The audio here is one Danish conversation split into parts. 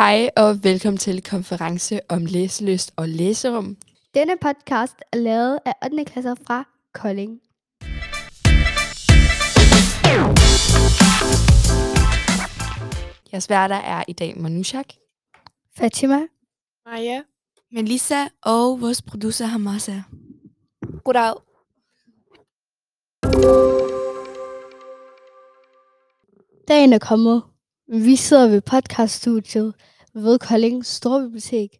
Hej og velkommen til konference om læselyst og læserum. Denne podcast er lavet af 8. klasser fra Kolding. Jeres værter er i dag Manushak, Fatima. Maja. Melissa og vores producer Hamasa. Goddag. Dagen er kommet. Vi sidder ved podcaststudiet ved Kolding Storbibliotek.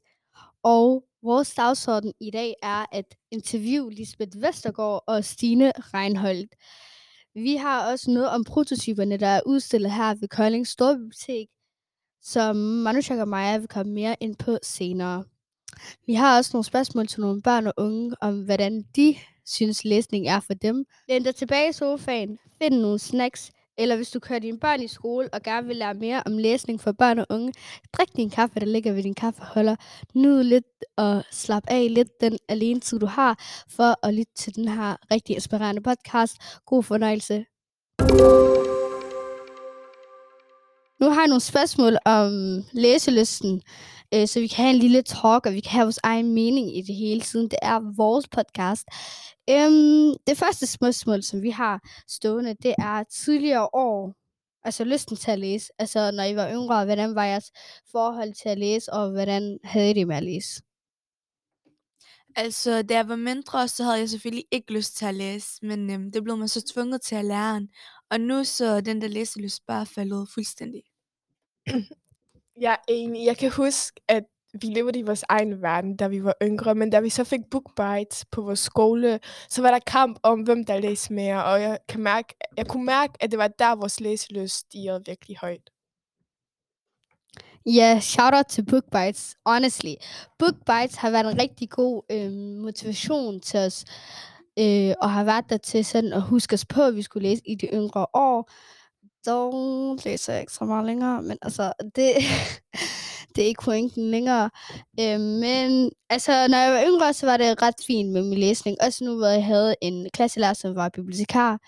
Og vores dagsorden i dag er at interviewe Lisbeth Vestergaard og Stine Reinholdt. Vi har også noget om prototyperne, der er udstillet her ved Kolding Storbibliotek, som Manushak og Maja vil komme mere ind på senere. Vi har også nogle spørgsmål til nogle børn og unge om, hvordan de synes læsning er for dem. Læn dig tilbage i sofaen, find nogle snacks, eller hvis du kører dine børn i skole og gerne vil lære mere om læsning for børn og unge, drik din kaffe, der ligger ved din kaffeholder. Nyd lidt og slap af lidt den alene tid, du har, for at lytte til den her rigtig inspirerende podcast. God fornøjelse. Nu har jeg nogle spørgsmål om læselysten, øh, så vi kan have en lille talk, og vi kan have vores egen mening i det hele, siden det er vores podcast. Øhm, det første spørgsmål, som vi har stående, det er tidligere år, altså lysten til at læse. Altså, når I var yngre, hvordan var jeres forhold til at læse, og hvordan havde I det med at læse? Altså, da jeg var mindre, så havde jeg selvfølgelig ikke lyst til at læse, men øhm, det blev man så tvunget til at lære. Og nu så er den der læselyst bare faldet fuldstændig. Jeg er enig. Jeg kan huske, at vi levede i vores egen verden, da vi var yngre, men da vi så fik book bites på vores skole, så var der kamp om, hvem der læste mere, og jeg, kan mærke, jeg kunne mærke, at det var der, vores læselyst stigede virkelig højt. Ja, yeah, shout out til Book Bites, honestly. Book Bites har været en rigtig god øh, motivation til os, øh, og har været der til sådan at huske os på, at vi skulle læse i de yngre år. Dog læser jeg ikke så meget længere, men altså, det, det er ikke pointen længere. Øh, men altså, når jeg var yngre, så var det ret fint med min læsning. Også nu, hvor jeg havde en klasselærer, som var bibliotekar,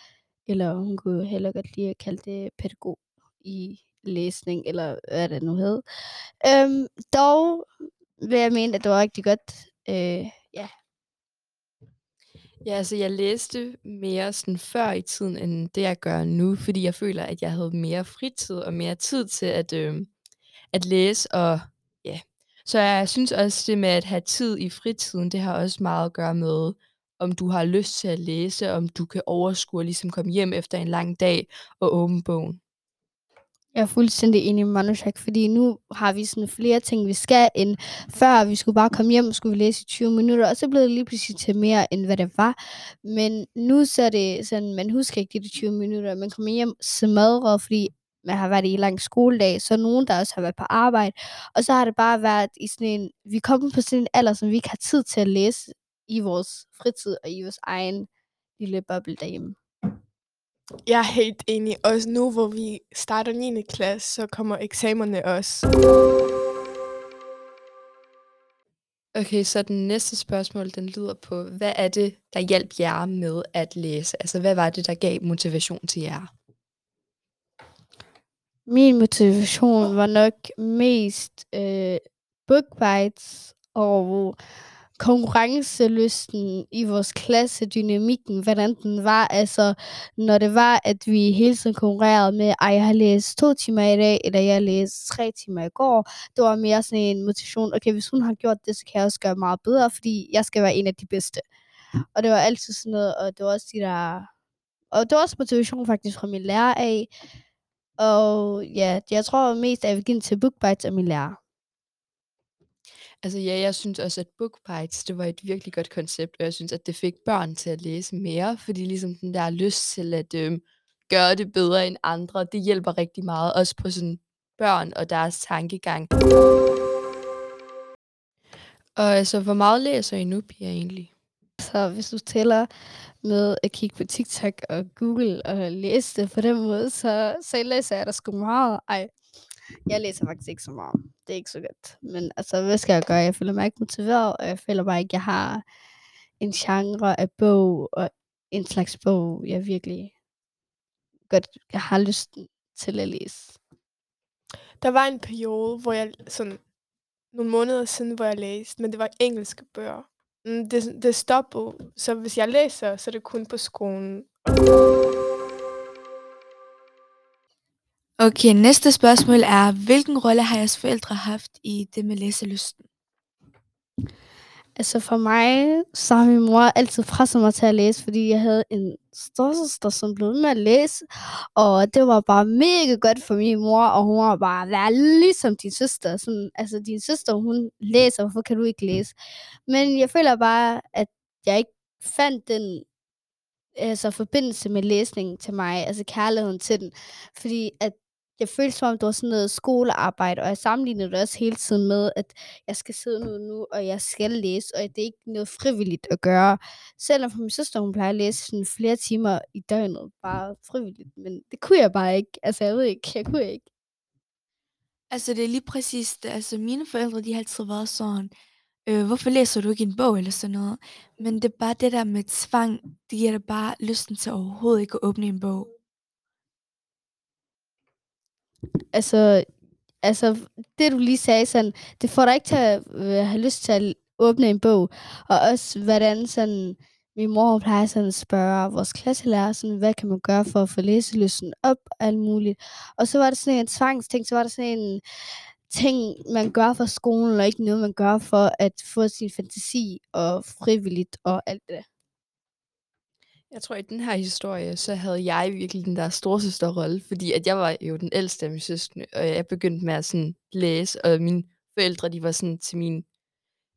eller hun kunne heller godt lide at kalde det pædagog i læsning, eller hvad det nu hed. Øhm, dog vil jeg mene, at det var rigtig godt. Øh, ja. Altså jeg læste mere sådan før i tiden, end det jeg gør nu, fordi jeg føler, at jeg havde mere fritid og mere tid til at, øh, at læse, og ja. Så jeg synes også, det med at have tid i fritiden, det har også meget at gøre med, om du har lyst til at læse, om du kan overskue og ligesom komme hjem efter en lang dag og åbne bogen. Jeg er fuldstændig enig med Manushak, fordi nu har vi sådan flere ting, vi skal, end før vi skulle bare komme hjem og skulle vi læse i 20 minutter, og så blev det lige pludselig til mere, end hvad det var. Men nu så er det sådan, man husker ikke de 20 minutter, man kommer hjem smadret, fordi man har været i en lang skoledag, så nogen, der også har været på arbejde, og så har det bare været i sådan en, vi kommer på sådan en alder, som vi ikke har tid til at læse i vores fritid og i vores egen lille boble derhjemme. Jeg er helt enig. Også nu, hvor vi starter 9. klasse, så kommer eksamerne også. Okay, så den næste spørgsmål, den lyder på, hvad er det, der hjalp jer med at læse? Altså, hvad var det, der gav motivation til jer? Min motivation var nok mest øh, book bites og konkurrencelysten i vores klasse, dynamikken, hvordan den var. Altså, når det var, at vi hele tiden konkurrerede med, at jeg har læst to timer i dag, eller jeg har læst tre timer i går. Det var mere sådan en motivation, okay, hvis hun har gjort det, så kan jeg også gøre meget bedre, fordi jeg skal være en af de bedste. Og det var altid sådan noget, og det var også de der... Og det var også motivation faktisk fra min lærer af. Og ja, jeg tror mest, at jeg vil give den til BookBites af min lærer. Altså ja, jeg synes også, at Book Bites, det var et virkelig godt koncept, og jeg synes, at det fik børn til at læse mere, fordi ligesom den der lyst til at øh, gøre det bedre end andre, det hjælper rigtig meget, også på sådan børn og deres tankegang. Og altså, hvor meget læser I nu, Pia, egentlig? Så hvis du tæller med at kigge på TikTok og Google og læse det på den måde, så, så læser jeg der sgu meget. Ej, jeg læser faktisk ikke så meget. Det er ikke så godt. Men altså, hvad skal jeg gøre? Jeg føler mig ikke motiveret, og jeg føler bare ikke, jeg har en genre af bog, og en slags bog, jeg virkelig godt jeg har lyst til at læse. Der var en periode, hvor jeg sådan nogle måneder siden, hvor jeg læste, men det var engelske bøger. Mm, Det, det stoppede, så hvis jeg læser, så er det kun på skolen. Okay, næste spørgsmål er, hvilken rolle har jeres forældre haft i det med læselysten? Altså for mig, så har min mor altid presset mig til at læse, fordi jeg havde en storsøster, som blev med at læse. Og det var bare mega godt for min mor, og hun var bare, vær ligesom din søster. Sådan, altså din søster, hun læser, hvorfor kan du ikke læse? Men jeg føler bare, at jeg ikke fandt den altså, forbindelse med læsningen til mig, altså kærligheden til den. Fordi at jeg følte som om, det var sådan noget skolearbejde, og jeg sammenlignede det også hele tiden med, at jeg skal sidde nu, nu og jeg skal læse, og det er ikke noget frivilligt at gøre. Selvom for min søster, hun plejer at læse sådan flere timer i døgnet, bare frivilligt, men det kunne jeg bare ikke. Altså, jeg ved ikke, jeg kunne ikke. Altså, det er lige præcis det. Altså, mine forældre, de har altid været sådan, øh, hvorfor læser du ikke en bog eller sådan noget? Men det er bare det der med tvang, det giver dig bare lysten til overhovedet ikke at åbne en bog. Altså, altså, det du lige sagde, sådan, det får dig ikke til at øh, have lyst til at åbne en bog. Og også, hvordan sådan, min mor plejer sådan at spørge vores klasselærer, sådan, hvad kan man gøre for at få læselysten op og alt muligt. Og så var det sådan en tvangsting, så var det sådan en ting, man gør for skolen, og ikke noget, man gør for at få sin fantasi og frivilligt og alt det. Jeg tror, i den her historie, så havde jeg virkelig den der storsøsterrolle, fordi at jeg var jo den ældste af mine søskende, og jeg begyndte med at sådan læse, og mine forældre, de var sådan til min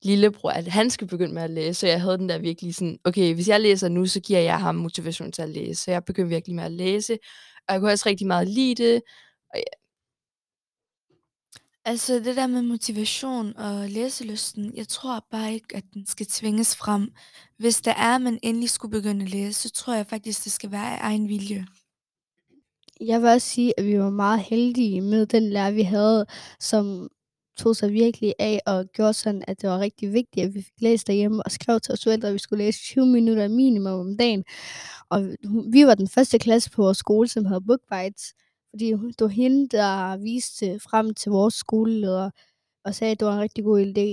lillebror, at han skulle begynde med at læse, så jeg havde den der virkelig sådan, okay, hvis jeg læser nu, så giver jeg ham motivation til at læse, så jeg begyndte virkelig med at læse, og jeg kunne også rigtig meget lide det, og ja, Altså, det der med motivation og læselysten, jeg tror bare ikke, at den skal tvinges frem. Hvis der er, at man endelig skulle begynde at læse, så tror jeg faktisk, det skal være af egen vilje. Jeg vil også sige, at vi var meget heldige med den lærer, vi havde, som tog sig virkelig af og gjorde sådan, at det var rigtig vigtigt, at vi fik læst derhjemme og skrev til os forældre, at vi skulle læse 20 minutter minimum om dagen. Og vi var den første klasse på vores skole, som havde book bites, fordi det var hende, der viste frem til vores skoleleder og sagde, at det var en rigtig god idé.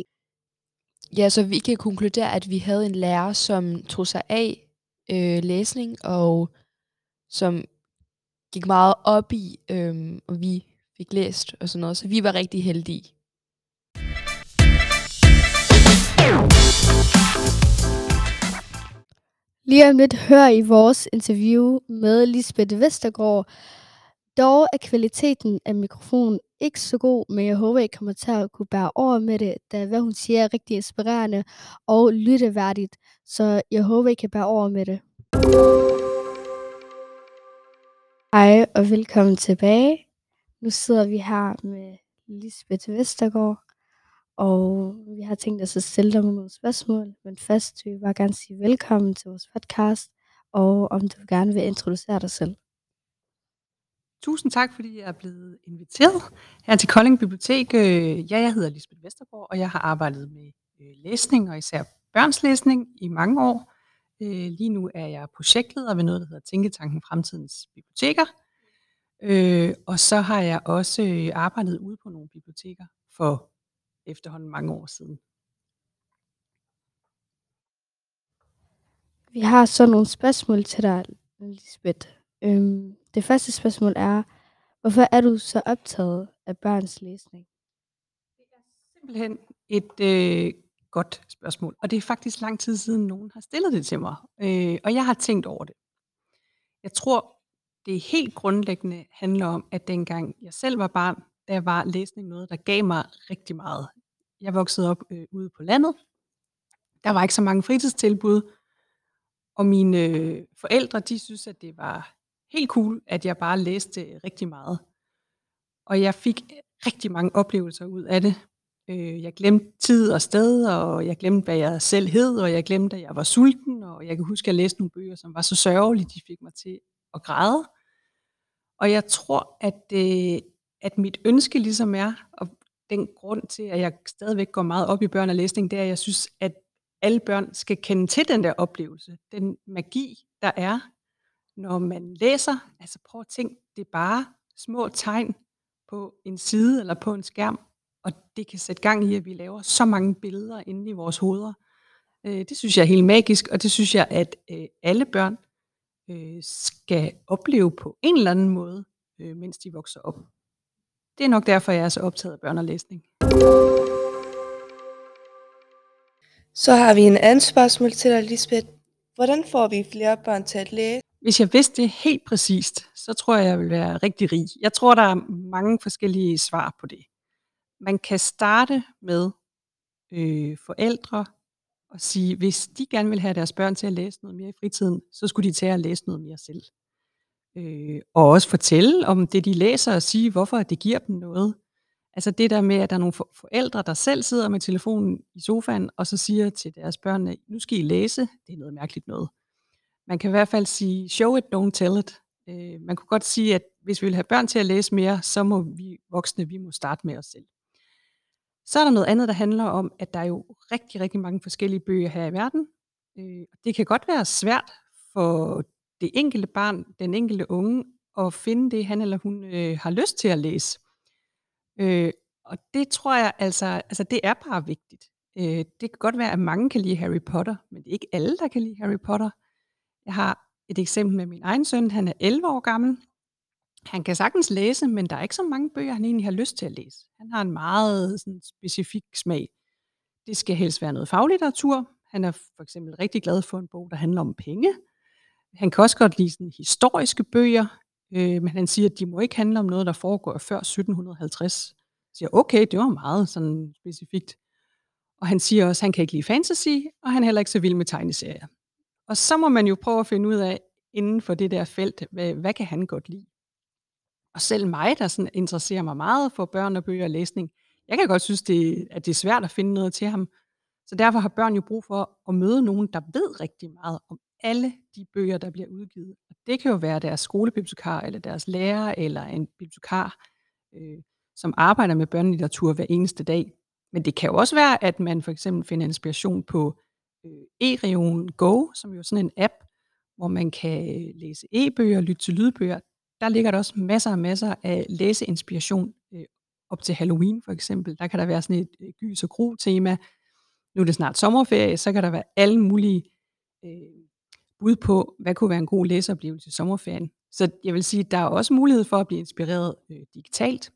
Ja, så vi kan konkludere, at vi havde en lærer, som tog sig af øh, læsning, og som gik meget op i, øh, og vi fik læst og sådan noget. Så vi var rigtig heldige. Lige om lidt hører I vores interview med Lisbeth Vestergaard. Dog er kvaliteten af mikrofonen ikke så god, men jeg håber, I kommer til at kunne bære over med det, da hvad hun siger er rigtig inspirerende og lytteværdigt. Så jeg håber, I kan bære over med det. Hej og velkommen tilbage. Nu sidder vi her med Lisbeth Vestergaard, og vi har tænkt os at stille dig nogle spørgsmål, men først vil vi bare gerne sige velkommen til vores podcast, og om du gerne vil introducere dig selv. Tusind tak, fordi jeg er blevet inviteret her til Kolding Bibliotek. Øh, ja, jeg hedder Lisbeth Vestergaard, og jeg har arbejdet med øh, læsning, og især børns læsning i mange år. Øh, lige nu er jeg projektleder ved noget, der hedder Tænketanken Fremtidens Biblioteker. Øh, Og så har jeg også arbejdet ude på nogle biblioteker for efterhånden mange år siden. Vi har så nogle spørgsmål til dig, Lisbeth. Øhm, det første spørgsmål er, hvorfor er du så optaget af børns læsning? Det er Simpelthen et øh, godt spørgsmål, og det er faktisk lang tid siden, nogen har stillet det til mig, øh, og jeg har tænkt over det. Jeg tror, det helt grundlæggende handler om, at dengang jeg selv var barn, der var læsning noget, der gav mig rigtig meget. Jeg voksede op øh, ude på landet. Der var ikke så mange fritidstilbud, og mine øh, forældre, de synes, at det var helt cool, at jeg bare læste rigtig meget. Og jeg fik rigtig mange oplevelser ud af det. Øh, jeg glemte tid og sted, og jeg glemte, hvad jeg selv hed, og jeg glemte, at jeg var sulten, og jeg kan huske, at jeg læste nogle bøger, som var så sørgelige, de fik mig til at græde. Og jeg tror, at, øh, at mit ønske ligesom er, og den grund til, at jeg stadigvæk går meget op i børn og læsning, det er, at jeg synes, at alle børn skal kende til den der oplevelse. Den magi, der er, når man læser. Altså prøv at tænke, det er bare små tegn på en side eller på en skærm, og det kan sætte gang i, at vi laver så mange billeder inde i vores hoveder. Øh, det synes jeg er helt magisk, og det synes jeg, at øh, alle børn øh, skal opleve på en eller anden måde, mens de vokser op. Det er nok derfor, jeg er så optaget af børn og læsning. Så har vi en anden spørgsmål til dig, Lisbeth. Hvordan får vi flere børn til at læse? Hvis jeg vidste det helt præcist, så tror jeg, jeg ville være rigtig rig. Jeg tror, der er mange forskellige svar på det. Man kan starte med øh, forældre og sige, hvis de gerne vil have deres børn til at læse noget mere i fritiden, så skulle de til at læse noget mere selv. Øh, og også fortælle om det, de læser, og sige, hvorfor det giver dem noget. Altså det der med, at der er nogle forældre, der selv sidder med telefonen i sofaen, og så siger til deres børn, nu skal I læse. Det er noget mærkeligt noget. Man kan i hvert fald sige, show it, don't tell it. Øh, man kunne godt sige, at hvis vi vil have børn til at læse mere, så må vi voksne, vi må starte med os selv. Så er der noget andet, der handler om, at der er jo rigtig, rigtig mange forskellige bøger her i verden. Øh, det kan godt være svært for det enkelte barn, den enkelte unge, at finde det, han eller hun øh, har lyst til at læse. Øh, og det tror jeg altså, altså det er bare vigtigt. Øh, det kan godt være, at mange kan lide Harry Potter, men det er ikke alle, der kan lide Harry Potter. Jeg har et eksempel med min egen søn. Han er 11 år gammel. Han kan sagtens læse, men der er ikke så mange bøger, han egentlig har lyst til at læse. Han har en meget sådan, specifik smag. Det skal helst være noget faglitteratur. Han er for eksempel rigtig glad for en bog, der handler om penge. Han kan også godt lide sådan, historiske bøger, øh, men han siger, at de må ikke handle om noget, der foregår før 1750. Jeg siger, okay, det var meget sådan specifikt. Og han siger også, at han kan ikke lide fantasy, og han er heller ikke så vild med tegneserier. Og så må man jo prøve at finde ud af, inden for det der felt, hvad, hvad kan han godt lide? Og selv mig, der sådan interesserer mig meget for børn og bøger og læsning, jeg kan godt synes, det, at det er svært at finde noget til ham. Så derfor har børn jo brug for at møde nogen, der ved rigtig meget om alle de bøger, der bliver udgivet. Og det kan jo være deres skolebibliotekar, eller deres lærer, eller en bibliotekar, øh, som arbejder med børnelitteratur hver eneste dag. Men det kan jo også være, at man for eksempel finder inspiration på øh, e-region Go, som jo er sådan en app, hvor man kan øh, læse e-bøger, lytte til lydbøger. Der ligger der også masser og masser af læseinspiration øh, op til Halloween for eksempel. Der kan der være sådan et øh, gys og gru tema. Nu er det snart sommerferie, så kan der være alle mulige øh, bud på, hvad kunne være en god læseoplevelse i sommerferien. Så jeg vil sige, at der er også mulighed for at blive inspireret øh, digitalt.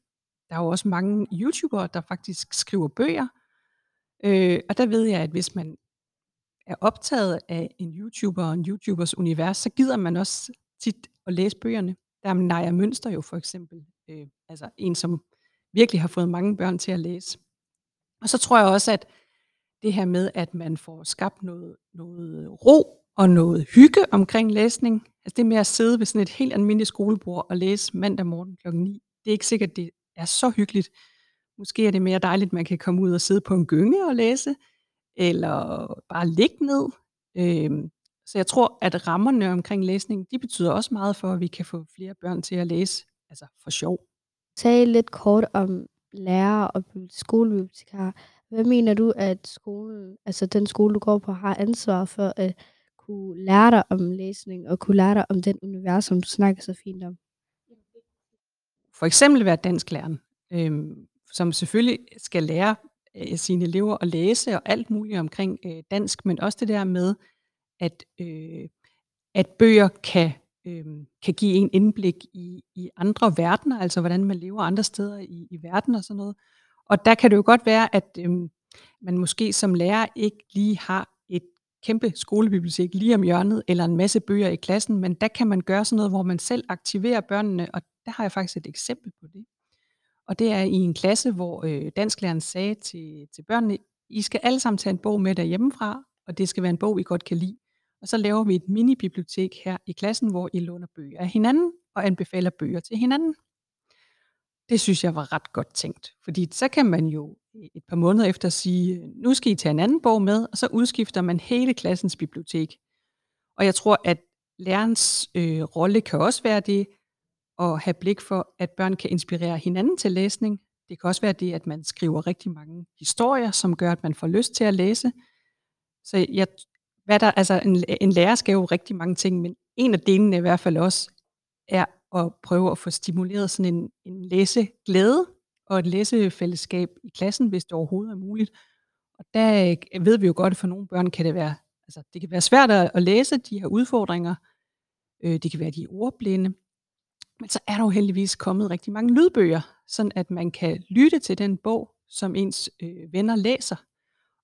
Der er jo også mange YouTubere, der faktisk skriver bøger. Øh, og der ved jeg, at hvis man er optaget af en YouTuber og en YouTubers univers, så gider man også tit at læse bøgerne. Der er Naja Mønster jo for eksempel, øh, altså en, som virkelig har fået mange børn til at læse. Og så tror jeg også, at det her med, at man får skabt noget, noget ro og noget hygge omkring læsning. Altså det med at sidde ved sådan et helt almindeligt skolebord og læse mandag morgen kl. 9. Det er ikke sikkert, det er så hyggeligt. Måske er det mere dejligt, at man kan komme ud og sidde på en gynge og læse, eller bare ligge ned. Øhm, så jeg tror, at rammerne omkring læsning, de betyder også meget for, at vi kan få flere børn til at læse, altså for sjov. Tag lidt kort om lærer og skolebibliotekar. Hvad mener du, at skolen, altså den skole, du går på, har ansvar for at kunne lære dig om læsning, og kunne lære dig om den univers, som du snakker så fint om? For eksempel være dansklæreren, øhm, som selvfølgelig skal lære øh, sine elever at læse og alt muligt omkring øh, dansk, men også det der med, at, øh, at bøger kan, øh, kan give en indblik i, i andre verdener, altså hvordan man lever andre steder i, i verden og sådan noget. Og der kan det jo godt være, at øh, man måske som lærer ikke lige har et kæmpe skolebibliotek lige om hjørnet, eller en masse bøger i klassen, men der kan man gøre sådan noget, hvor man selv aktiverer børnene, og der har jeg faktisk et eksempel på det. Og det er i en klasse, hvor øh, dansklæreren sagde til, til børnene, I skal alle sammen tage en bog med derhjemmefra, og det skal være en bog, I godt kan lide. Og så laver vi et mini-bibliotek her i klassen, hvor I låner bøger af hinanden, og anbefaler bøger til hinanden. Det synes jeg var ret godt tænkt, fordi så kan man jo øh, et par måneder efter sige, nu skal I tage en anden bog med, og så udskifter man hele klassens bibliotek. Og jeg tror, at lærerens øh, rolle kan også være det, at have blik for, at børn kan inspirere hinanden til læsning. Det kan også være det, at man skriver rigtig mange historier, som gør, at man får lyst til at læse. Så jeg, hvad der, altså en, en lærer skal jo rigtig mange ting, men en af delene i hvert fald også er at prøve at få stimuleret sådan en, en læseglæde og et læsefællesskab i klassen, hvis det overhovedet er muligt. Og der øh, ved vi jo godt, at for nogle børn kan det være, altså det kan være svært at, læse de her udfordringer. Øh, det kan være, de er ordblinde. Men så er der jo heldigvis kommet rigtig mange lydbøger, sådan at man kan lytte til den bog, som ens øh, venner læser.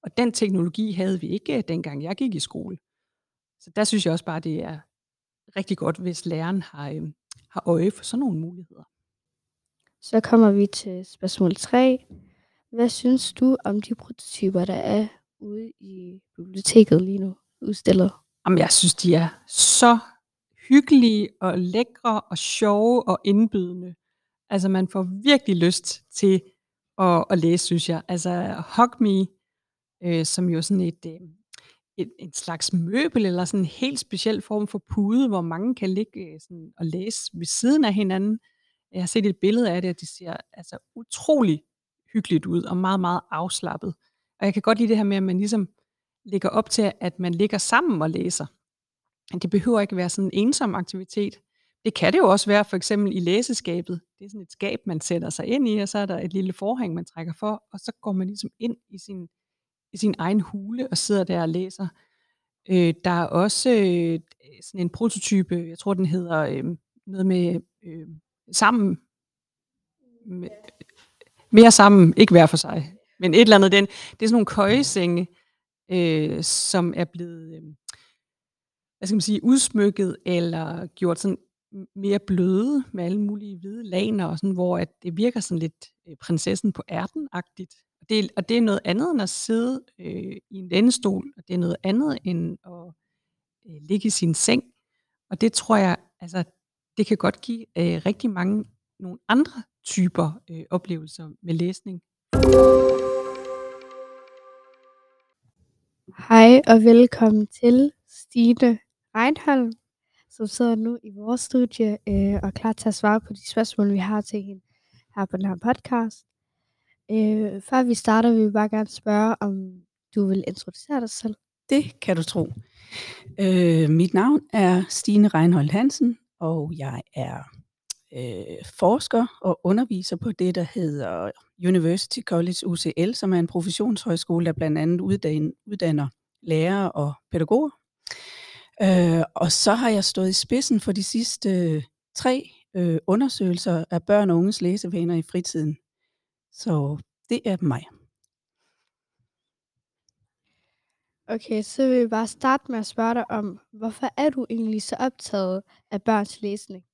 Og den teknologi havde vi ikke, øh, dengang jeg gik i skole. Så der synes jeg også bare, det er rigtig godt, hvis læreren har, øh, har øje for sådan nogle muligheder. Så kommer vi til spørgsmål 3. Hvad synes du om de prototyper, der er ude i biblioteket lige nu udstillet? Jamen, jeg synes, de er så hyggelige og lækre og sjove og indbydende. Altså, man får virkelig lyst til at, at læse, synes jeg. Altså, Hug Me, øh, som jo sådan et, øh, et, en slags møbel, eller sådan en helt speciel form for pude, hvor mange kan ligge øh, sådan, og læse ved siden af hinanden. Jeg har set et billede af det, og det ser altså utrolig hyggeligt ud, og meget, meget afslappet. Og jeg kan godt lide det her med, at man ligesom lægger op til, at man ligger sammen og læser. Det behøver ikke være sådan en ensom aktivitet. Det kan det jo også være, for eksempel i læseskabet. Det er sådan et skab, man sætter sig ind i, og så er der et lille forhæng, man trækker for, og så går man ligesom ind i sin, i sin egen hule og sidder der og læser. Øh, der er også øh, sådan en prototype, jeg tror den hedder øh, noget med øh, sammen, med, mere sammen, ikke hver for sig, men et eller andet. Den, det er sådan nogle køjesenge, øh, som er blevet, øh, hvad skal man sige, udsmykket eller gjort sådan mere bløde med alle mulige hvide laner, og sådan, hvor at det virker sådan lidt øh, prinsessen på ærten-agtigt. Og det, og det er noget andet end at sidde øh, i en lænestol, og det er noget andet end at øh, ligge i sin seng. Og det tror jeg, altså, det kan godt give øh, rigtig mange nogle andre typer øh, oplevelser med læsning. Hej og velkommen til Stine Reinholm, som sidder nu i vores studie øh, og er klar til at svare på de spørgsmål, vi har til hende her på den her podcast. Øh, før vi starter, vil vi bare gerne spørge, om du vil introducere dig selv. Det kan du tro. Øh, mit navn er Stine Reinhold Hansen, og jeg er øh, forsker og underviser på det, der hedder University College UCL, som er en professionshøjskole, der blandt andet uddanner, uddanner lærere og pædagoger. Øh, og så har jeg stået i spidsen for de sidste øh, tre øh, undersøgelser af børn og unges læsevaner i fritiden. Så det er mig. Okay, så vil vi bare starte med at spørge dig om, hvorfor er du egentlig så optaget af børns læsning?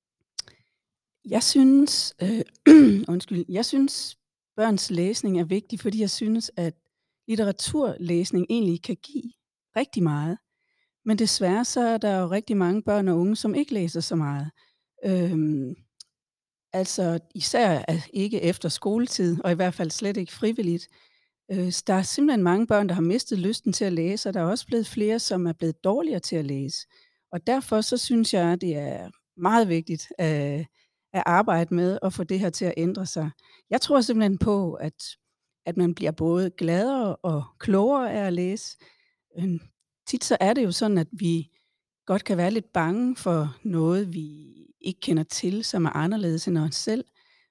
Jeg synes, øh, undskyld, jeg synes, børns læsning er vigtig, fordi jeg synes, at litteraturlæsning egentlig kan give rigtig meget. Men desværre så er der jo rigtig mange børn og unge, som ikke læser så meget. Øhm, altså især øh, ikke efter skoletid, og i hvert fald slet ikke frivilligt. Øh, der er simpelthen mange børn, der har mistet lysten til at læse, og der er også blevet flere, som er blevet dårligere til at læse. Og derfor så synes jeg, at det er meget vigtigt øh, at arbejde med at få det her til at ændre sig. Jeg tror simpelthen på, at, at man bliver både gladere og klogere af at læse. Øhm, Tit så er det jo sådan, at vi godt kan være lidt bange for noget, vi ikke kender til, som er anderledes end os selv.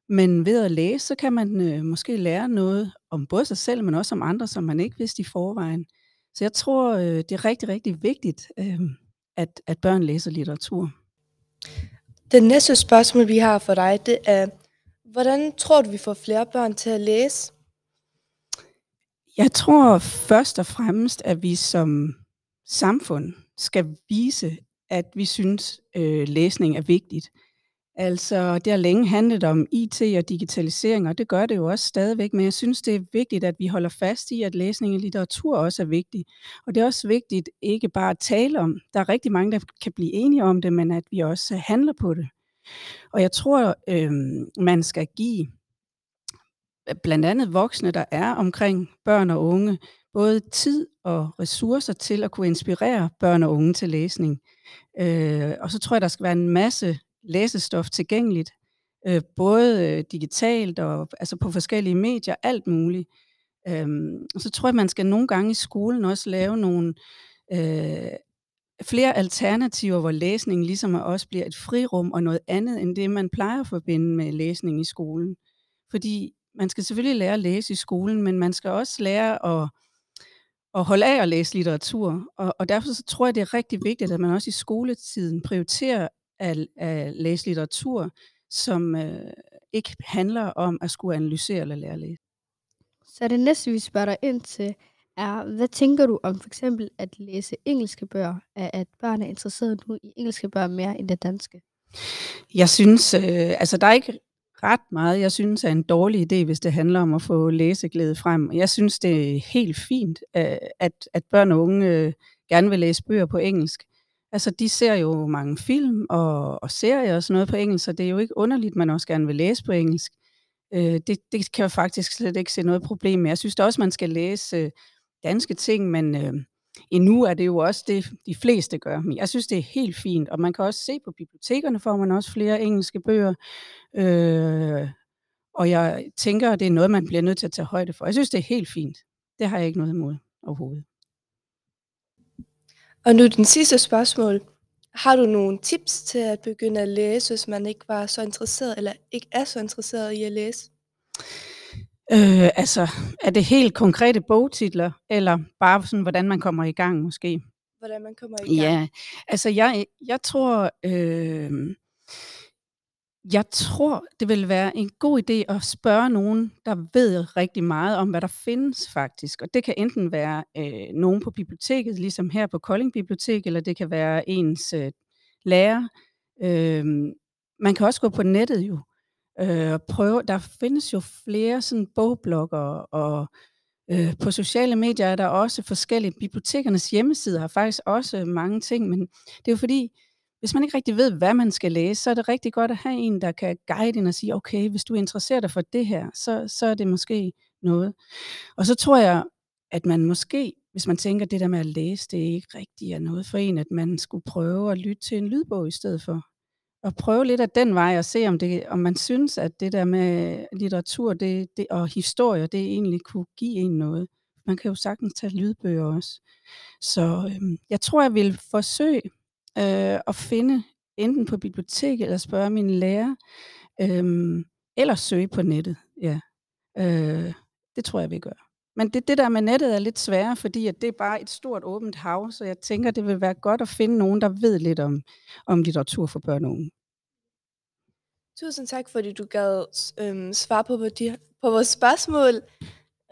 Men ved at læse, så kan man øh, måske lære noget om både sig selv, men også om andre, som man ikke vidste i forvejen. Så jeg tror, øh, det er rigtig, rigtig vigtigt, øh, at, at børn læser litteratur. Det næste spørgsmål, vi har for dig, det er, hvordan tror du, vi får flere børn til at læse? Jeg tror først og fremmest, at vi som samfund skal vise, at vi synes, øh, læsning er vigtigt. Altså, det har længe handlet om IT og digitalisering, og det gør det jo også stadigvæk, men jeg synes, det er vigtigt, at vi holder fast i, at læsning og litteratur også er vigtigt. Og det er også vigtigt ikke bare at tale om. Der er rigtig mange, der kan blive enige om det, men at vi også handler på det. Og jeg tror, øh, man skal give blandt andet voksne, der er omkring børn og unge, både tid og ressourcer til at kunne inspirere børn og unge til læsning. Øh, og så tror jeg, der skal være en masse læsestof tilgængeligt, øh, både øh, digitalt og altså på forskellige medier, alt muligt. Øhm, og så tror jeg, man skal nogle gange i skolen også lave nogle øh, flere alternativer, hvor læsning ligesom også bliver et frirum og noget andet end det, man plejer at forbinde med læsning i skolen. Fordi man skal selvfølgelig lære at læse i skolen, men man skal også lære at, at holde af at læse litteratur. Og, og derfor så tror jeg, det er rigtig vigtigt, at man også i skoletiden prioriterer at, at læse litteratur, som øh, ikke handler om at skulle analysere eller lære at læse. Så det næste, vi spørger dig ind til, er, hvad tænker du om for eksempel at læse engelske bøger, at at børn er interesseret nu i engelske bøger mere end det danske? Jeg synes, øh, altså der er ikke ret meget, jeg synes er en dårlig idé, hvis det handler om at få læseglæde frem. Jeg synes, det er helt fint, øh, at, at børn og unge øh, gerne vil læse bøger på engelsk. Altså, de ser jo mange film og, og serier og sådan noget på engelsk, så det er jo ikke underligt, man også gerne vil læse på engelsk. Øh, det, det kan jeg faktisk slet ikke se noget problem med. Jeg synes da også, man skal læse øh, danske ting, men øh, endnu er det jo også det, de fleste gør. Men jeg synes, det er helt fint, og man kan også se på bibliotekerne, får man også flere engelske bøger. Øh, og jeg tænker, at det er noget, man bliver nødt til at tage højde for. Jeg synes, det er helt fint. Det har jeg ikke noget imod overhovedet. Og nu den sidste spørgsmål. Har du nogle tips til at begynde at læse, hvis man ikke var så interesseret, eller ikke er så interesseret i at læse? Øh, altså, er det helt konkrete bogtitler, eller bare sådan, hvordan man kommer i gang måske? Hvordan man kommer i gang? Ja, altså jeg, jeg tror, øh, jeg tror, det vil være en god idé at spørge nogen, der ved rigtig meget om, hvad der findes faktisk. Og det kan enten være øh, nogen på biblioteket, ligesom her på Kolding Bibliotek, eller det kan være ens øh, lærer. Øh, man kan også gå på nettet jo øh, prøve. Der findes jo flere sådan bogblogger, og øh, på sociale medier er der også forskellige. Bibliotekernes hjemmesider har faktisk også mange ting, men det er jo fordi, hvis man ikke rigtig ved, hvad man skal læse, så er det rigtig godt at have en, der kan guide ind og sige, okay, hvis du interesserer dig for det her, så, så er det måske noget. Og så tror jeg, at man måske, hvis man tænker, at det der med at læse, det er ikke rigtig er noget for en, at man skulle prøve at lytte til en lydbog i stedet for. Og prøve lidt af den vej og se, om, det, om man synes, at det der med litteratur det, det, og historie, det egentlig kunne give en noget. Man kan jo sagtens tage lydbøger også. Så øhm, jeg tror, jeg vil forsøge øh, at finde enten på biblioteket eller spørge min lærer, øh, eller søge på nettet. Ja. Øh, det tror jeg, vi gør. Men det, det der med nettet er lidt sværere, fordi at det er bare et stort åbent hav, så jeg tænker, det vil være godt at finde nogen, der ved lidt om, om litteratur for børn og unge. Tusind tak, fordi du gad øhm, svare på, på, de, på vores spørgsmål.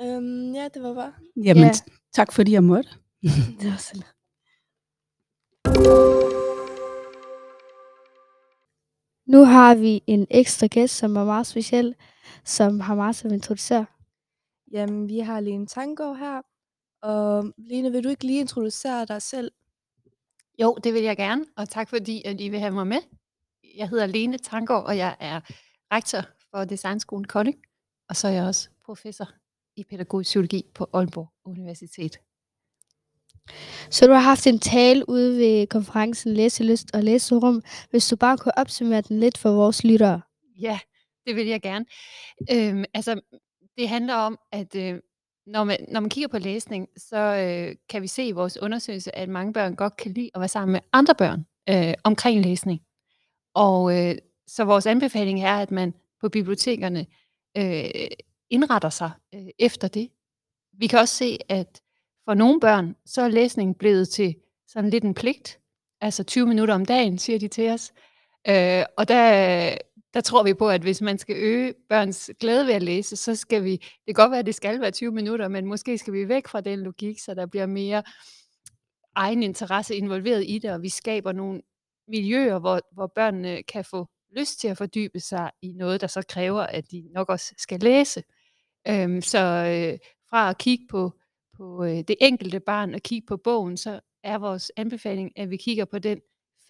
Øhm, ja, det var bare. Jamen, Ja. tak fordi jeg måtte. Det var sådan. Nu har vi en ekstra gæst, som er meget speciel, som har meget som introducere. Jamen, vi har Lene Tanggaard her. Og Lene, vil du ikke lige introducere dig selv? Jo, det vil jeg gerne, og tak fordi, at I vil have mig med. Jeg hedder Lene Tanggaard, og jeg er rektor for Designskolen Kolding, og så er jeg også professor i pædagogisk psykologi på Aalborg Universitet. Så du har haft en tale ude ved konferencen Læselyst og Læserum. Hvis du bare kunne opsummere den lidt for vores lyttere. Ja, det vil jeg gerne. Øhm, altså, det handler om, at øh, når, man, når man kigger på læsning, så øh, kan vi se i vores undersøgelse, at mange børn godt kan lide at være sammen med andre børn øh, omkring læsning. Og øh, så vores anbefaling er, at man på bibliotekerne øh, indretter sig øh, efter det. Vi kan også se, at for nogle børn, så er læsningen blevet til sådan lidt en pligt. Altså 20 minutter om dagen, siger de til os. Øh, og der, der tror vi på, at hvis man skal øge børns glæde ved at læse, så skal vi, det kan godt være, at det skal være 20 minutter, men måske skal vi væk fra den logik, så der bliver mere egen interesse involveret i det, og vi skaber nogle miljøer, hvor, hvor børnene kan få lyst til at fordybe sig i noget, der så kræver, at de nok også skal læse. Øhm, så øh, fra at kigge på, på øh, det enkelte barn og kigge på bogen, så er vores anbefaling, at vi kigger på den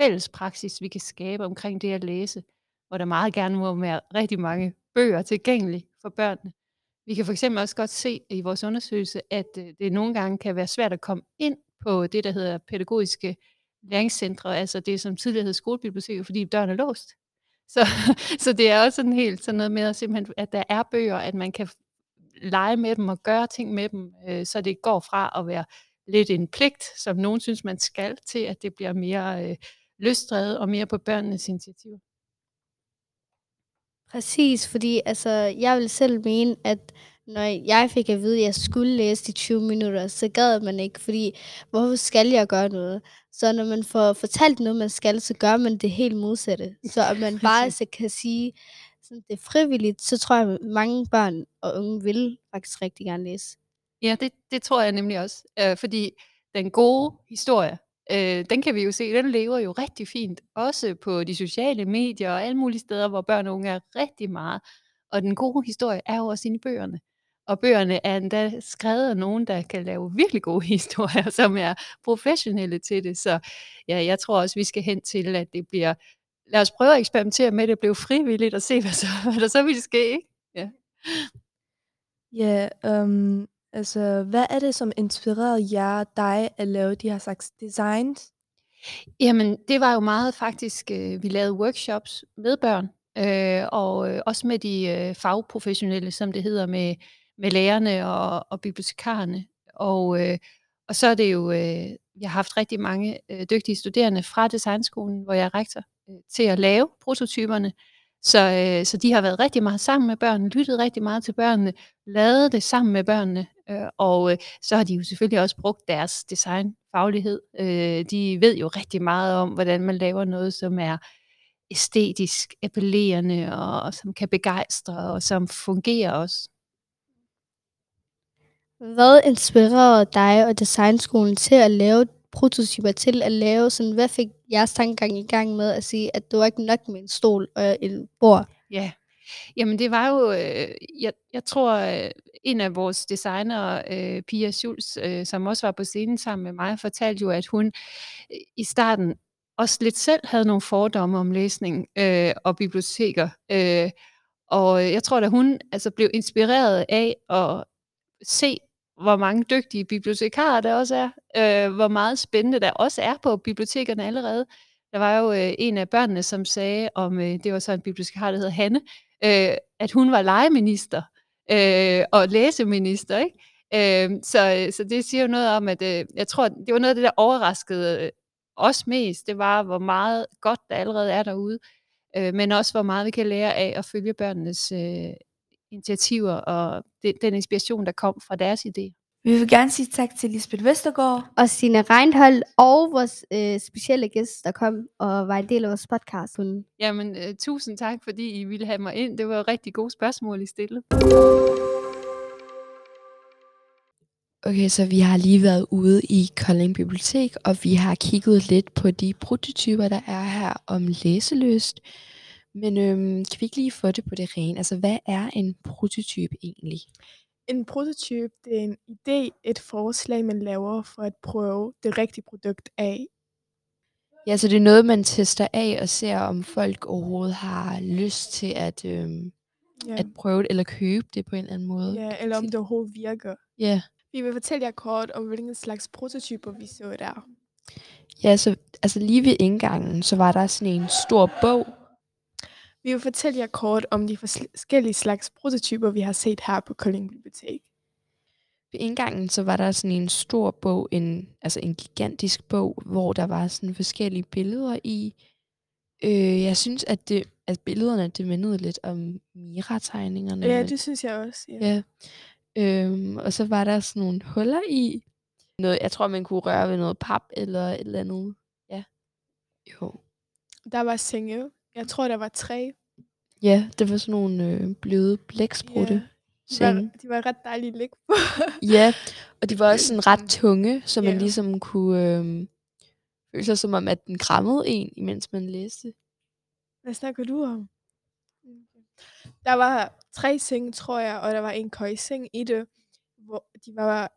fælles praksis, vi kan skabe omkring det at læse, hvor der meget gerne må være rigtig mange bøger tilgængelige for børnene. Vi kan for eksempel også godt se i vores undersøgelse, at øh, det nogle gange kan være svært at komme ind på det, der hedder pædagogiske læringscentre, altså det, som tidligere hed skolebiblioteket, fordi døren er låst. Så, så det er også sådan helt sådan noget med, at, simpelthen, at der er bøger, at man kan lege med dem og gøre ting med dem, øh, så det går fra at være lidt en pligt, som nogen synes, man skal, til at det bliver mere øh, løsdrevet og mere på børnenes initiativ. Præcis, fordi altså, jeg vil selv mene, at når jeg fik at vide, at jeg skulle læse de 20 minutter, så gad man ikke, fordi hvorfor skal jeg gøre noget? Så når man får fortalt noget, man skal, så gør man det helt modsatte. Så at man bare så kan sige, sådan, det er frivilligt, så tror jeg, at mange børn og unge vil faktisk rigtig gerne læse. Ja, det, det tror jeg nemlig også. Øh, fordi den gode historie, øh, den kan vi jo se, den lever jo rigtig fint. Også på de sociale medier og alle mulige steder, hvor børn og unge er rigtig meget. Og den gode historie er jo også inde i bøgerne. Og bøgerne er endda skrevet af nogen, der kan lave virkelig gode historier, som er professionelle til det. Så ja, jeg tror også, vi skal hen til, at det bliver... Lad os prøve at eksperimentere med, at det bliver frivilligt, og se, hvad, så, hvad der så vil ske. Ikke? Ja. Ja, um, altså, hvad er det, som inspirerede jer dig at lave de her slags designs? Jamen, det var jo meget faktisk, øh, vi lavede workshops med børn, øh, og øh, også med de øh, fagprofessionelle, som det hedder, med, med lærerne og, og bibliotekarerne. Og, øh, og så er det jo, øh, jeg har haft rigtig mange øh, dygtige studerende fra designskolen, hvor jeg er rektor, øh, til at lave prototyperne. Så, øh, så de har været rigtig meget sammen med børnene, lyttet rigtig meget til børnene, lavet det sammen med børnene, øh, og øh, så har de jo selvfølgelig også brugt deres designfaglighed. Øh, de ved jo rigtig meget om, hvordan man laver noget, som er æstetisk appellerende, og, og som kan begejstre, og som fungerer også. Hvad inspirerede dig og designskolen til at lave prototyper, til at lave sådan, hvad fik jeres tankegang i gang med at sige, at det var ikke nok med en stol og en bord? Ja, jamen det var jo, øh, jeg, jeg tror, øh, en af vores designer, øh, Pia Schulz, øh, som også var på scenen sammen med mig, fortalte jo, at hun øh, i starten også lidt selv havde nogle fordomme om læsning øh, og biblioteker. Øh, og jeg tror, at hun altså, blev inspireret af at se, hvor mange dygtige bibliotekarer der også er, øh, hvor meget spændende der også er på bibliotekerne allerede. Der var jo øh, en af børnene, som sagde om, øh, det var så en bibliotekar, der hed Hanne, øh, at hun var legeminister øh, og læseminister, ikke? Øh, så, øh, så det siger jo noget om, at øh, jeg tror, det var noget af det, der overraskede øh, os mest. Det var, hvor meget godt der allerede er derude, øh, men også hvor meget vi kan lære af at følge børnenes øh, initiativer og det, den inspiration, der kom fra deres idé. Vi vil gerne sige tak til Lisbeth Vestergaard. Og Stine Reinhold og vores øh, specielle gæst, der kom og var en del af vores podcast. Jamen, øh, tusind tak, fordi I ville have mig ind. Det var rigtig gode spørgsmål, I stillede. Okay, så vi har lige været ude i Kolding Bibliotek, og vi har kigget lidt på de prototyper, der er her om læseløst. Men øhm, kan vi ikke lige få det på det rene? Altså, hvad er en prototype egentlig? En prototype, det er en idé, et forslag, man laver for at prøve det rigtige produkt af. Ja, så det er noget, man tester af og ser, om folk overhovedet har lyst til at, øhm, Ja. at prøve det, eller købe det på en eller anden måde. Ja, eller om det overhovedet virker. Ja, Vi vil fortælle jer kort om, hvilken slags prototyper vi så der. ja så altså lige ved indgangen, så var der sådan en stor bog. Vi vil fortælle jer kort om de forskellige slags prototyper, vi har set her på Kolding Bibliotek. Ved indgangen, så var der sådan en stor bog, en, altså en gigantisk bog, hvor der var sådan forskellige billeder i. Øh, jeg synes, at, det, at billederne, det mindede lidt om Mira-tegningerne. Ja, det synes jeg også. Ja. Ja. Øhm, og så var der sådan nogle huller i. Noget, jeg tror, man kunne røre ved noget pap eller et eller andet. Ja. Jo. Der var senge. Jeg tror, der var tre. Ja, det var sådan nogle øh, bløde blæksprutte. Ja. De var, de var ret dejlige at ligge på. Ja, og de var også sådan ret tunge, så man Ja. ligesom kunne øh, føle sig som om, at den krammede en, imens man læste. Hvad snakker du om? Der var tre senge, tror jeg, og der var en køjeseng i det, hvor de var,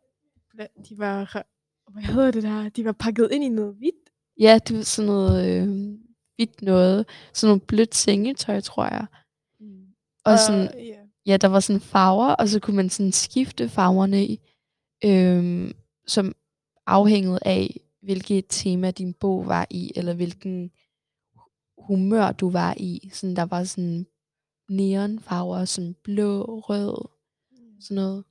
de var, hvad hedder det der, de var pakket ind i noget hvidt. Ja, det var sådan noget øh, hvidt noget. Sådan noget blødt sengetøj, tror jeg. Og sådan, ja. ja, der var sådan farver, og så kunne man sådan skifte farverne i, øhm, som afhængede af, hvilket tema din bog var i, eller hvilken humør du var i. Sådan, der var sådan neonfarver, som blå, rød, sådan noget.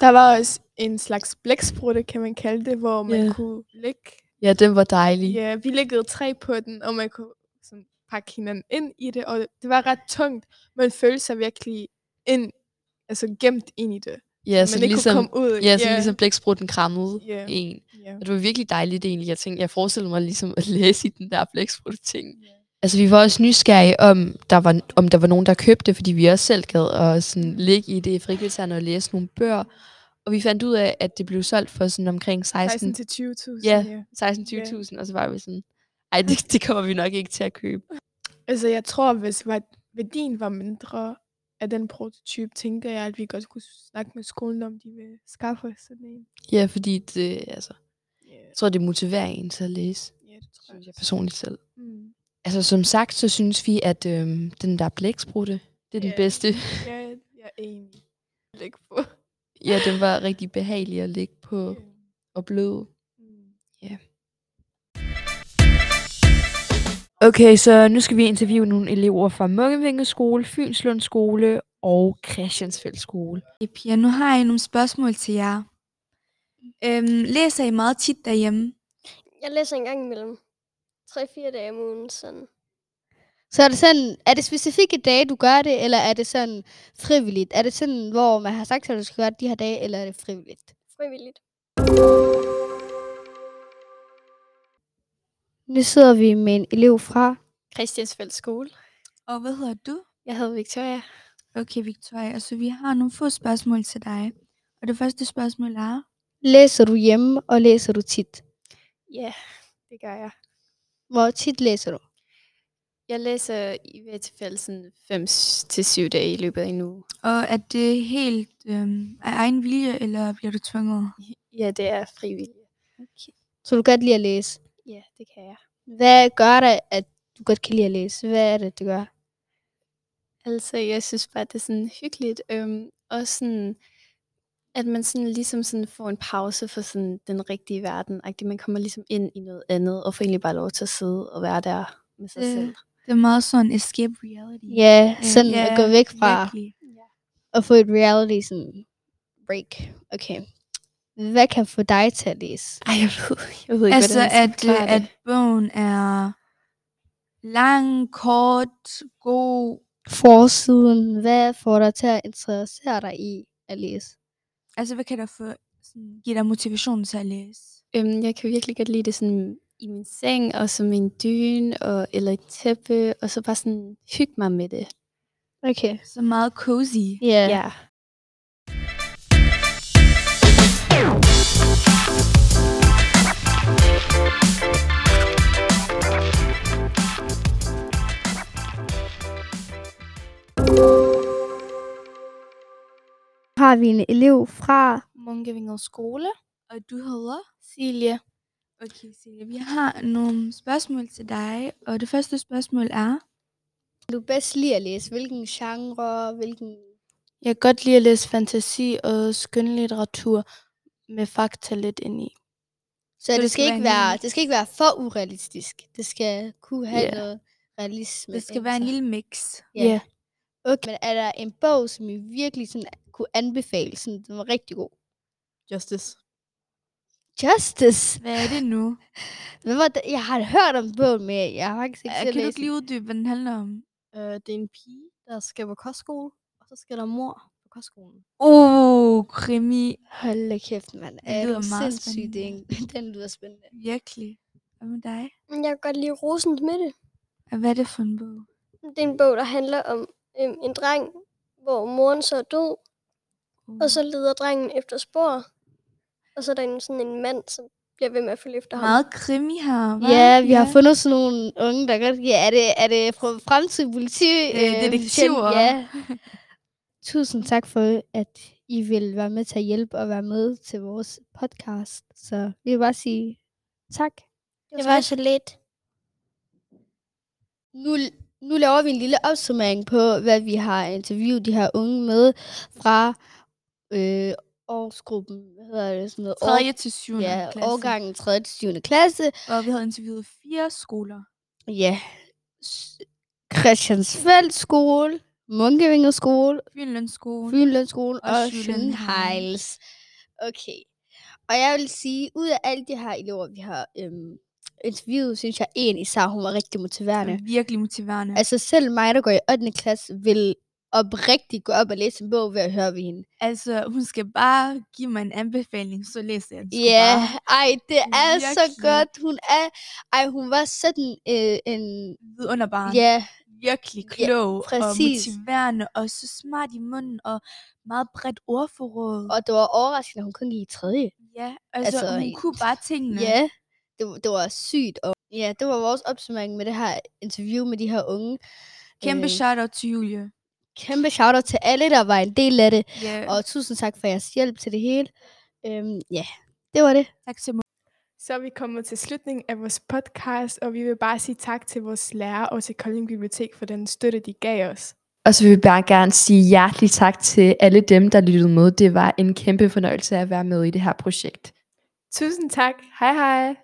Der var også en slags blæksprutte, kan man kalde det, hvor man Ja. kunne lægge. Ja, den var dejlig. Ja, vi læggede tre på den, og man kunne sådan pakke hinanden ind i det, og det var ret tungt. Man følte sig virkelig ind, altså gemt ind i det. Ja, så man ikke ligesom, kunne komme ud. ja, så ligesom blæksprutten krammede Ja. en. ja. Og det var virkelig dejligt egentlig. Jeg tænkte, jeg forestillede mig ligesom at læse i den der blæksprutte ting. Altså, vi var også nysgerrige om, der var, om der var nogen, der købte, fordi vi også selv gad at sådan, ligge i det i frikvartererne og læse nogle bøger. Og vi fandt ud af, at det blev solgt for sådan omkring 16 16 til 20.000. Ja, ja. 16-20.000, og så var vi sådan, ej, det, det kommer vi nok ikke til at købe. Altså, jeg tror, hvis værdien var mindre af den prototype, tænker jeg, at vi godt kunne snakke med skolen om, de vil skaffe os sådan en. Ja, fordi det, altså, Ja, jeg tror, det motiverer en til at læse, ja det tror jeg jeg. personligt selv. Mm. Altså, som sagt, så synes vi, at øhm, den der blæksprutte, det er den Ja. bedste. Ja, jeg er enig. Læg på. Ja, den var rigtig behagelig at ligge på Ja. og blød. Mm. Okay, så nu skal vi interviewe nogle elever fra Mukkevinge Skole, Fynslund Skole og Christiansfeld Skole. Okay, piger, nu har jeg nogle spørgsmål til jer. Øhm, læser I meget tit derhjemme? Jeg læser en gang imellem. 3-4 dage om ugen, sådan. Så er det sådan, er det specifikke dage, du gør det, eller er det sådan frivilligt? Er det sådan, hvor man har sagt, at du skal gøre det de her dage, eller er det frivilligt? Frivilligt. Nu sidder vi med en elev fra Christiansfeld skole. Og hvad hedder du? Jeg hedder Victoria. Okay, Victoria. Altså, vi har nogle få spørgsmål til dig. Og det første spørgsmål er, Læser du hjemme, og læser du tit? Ja, det gør jeg. Hvor tit læser du? Jeg læser i hvert tilfælde sådan 5 til 7 dage i løbet af en uge. og er det helt øhm, af egen vilje, eller bliver du tvunget? Ja, det er frivilligt. Okay. Så du kan godt lide at læse. Ja, det kan jeg. Hvad gør det, at du godt kan lide at læse? Hvad er det, det gør? Altså, jeg synes bare, det er sådan hyggeligt. Øhm, og sådan, at man sådan ligesom sådan får en pause for sådan den rigtige verden. -agtig. Man kommer ligesom ind i noget andet, og får egentlig bare lov til at sidde og være der med sig Det- selv. Det er meget sådan escape reality. Ja, Øh, sådan at gå væk fra virkelig. at få et reality sådan break. Okay. Hvad kan få dig til at læse? Ej, jeg ved, jeg ved ikke, Altså, hvordan jeg at, øh, at bogen er lang, kort, god. Forsiden, hvad får dig til at interessere dig i at læse? Altså, hvad kan der få, sådan, give dig motivation til at læse? Øhm, jeg kan virkelig godt lide det sådan i min seng, og som en dyne, og, eller et tæppe, og så bare sådan hygge mig med det. Okay. Så meget cozy. Ja. Yeah. Ja. Har vi en elev fra Munkevinget skole. Og du hedder? Silje, Okay, Silje. Vi har nogle spørgsmål til dig, og det første spørgsmål er, du bedst lide at læse? Hvilken genre? Hvilken... Jeg kan godt lide at læse fantasi og skønlitteratur med fakta lidt ind i. Så, det, skal ikke være, det skal ikke være for urealistisk. Det skal kunne have Ja. noget realisme. det skal være en lille mix. Ja. Ja. Okay. Men er der en bog, som I virkelig sådan kunne anbefale? Sådan, den var rigtig god. Justice. Justice. Hvad er det nu? Hvad var det? Jeg har hørt om bogen, men jeg har faktisk ikke Øh, selv Kan du læst ikke lige uddybe, hvad den handler om? Øh, det er en pige, der skal på kostskole, og så skal der mor på kostskolen. Oh, krimi. Hold da kæft, mand. Det Er lyder du meget sindssygt? Det er en- Den lyder spændende. Virkelig. Hvad med dig? Jeg kan godt lide Rosens Midte. Og hvad er det for en bog? Det er en bog, der handler om øhm, en dreng, hvor moren så er død, og så leder drengen efter spor. Og så er der en, sådan en mand, som bliver ved med at følge efter ham. Meget krimi her, hva'? Ja, vi har fundet sådan nogle unge, der godt... Ja, er det, er det fra fremtidig politi? Øh, detektiver. Ja. Tusind tak for, at I vil være med til at hjælpe og være med til vores podcast. Så vi vil bare sige tak. Det var så lidt. Nu, nu laver vi en lille opsummering på, hvad vi har interviewet de her unge med fra øh, årsgruppen. Hvad hedder det? Sådan noget? 3. til 7. Ja, klasse. årgangen 3. til 7. klasse. Og vi havde interviewet fire skoler. Ja. Christiansfeld skole, Munkevinget skole, Fynlunds skole. Fynlund skole og og. Schønheims. Okay. Og jeg vil sige, ud af alle de her elever, vi har øhm, interviewet, synes jeg, en især, hun var rigtig motiverende. Virkelig motiverende. Altså selv mig, der går i 8. klasse, vil oprigtigt gå op og læse en bog ved at høre ved hende. Altså, hun skal bare give mig en anbefaling, så læser jeg den. Ja, bare. ej, det er så Virkelig. godt. Hun er, ej, hun var sådan øh, en, Vidunderbarn. ja, Virkelig Ja, klog og præcis. motiverende, og så smart i munden, og meget bredt ordforråd. og det var overraskende, at hun kun gik i tredje. ja, altså, altså, hun kunne bare tingene. Ja, det, var- det var sygt. Og ja, det var vores opsummering med det her interview med de her unge. Kæmpe Øh, shout-out til Julie. Kæmpe shout til alle, der var en del af det. Ja, Og tusind tak for jeres hjælp til det hele. Øhm, ja, det var det. tak til Så er vi kommet til slutningen af vores podcast, og vi vil bare sige tak til vores lærer og til Kolding Bibliotek for den støtte, de gav os. Og så vil vi bare gerne sige hjertelig tak til alle dem, der lyttede med. Det var en kæmpe fornøjelse at være med i det her projekt. Tusind tak. Hej hej.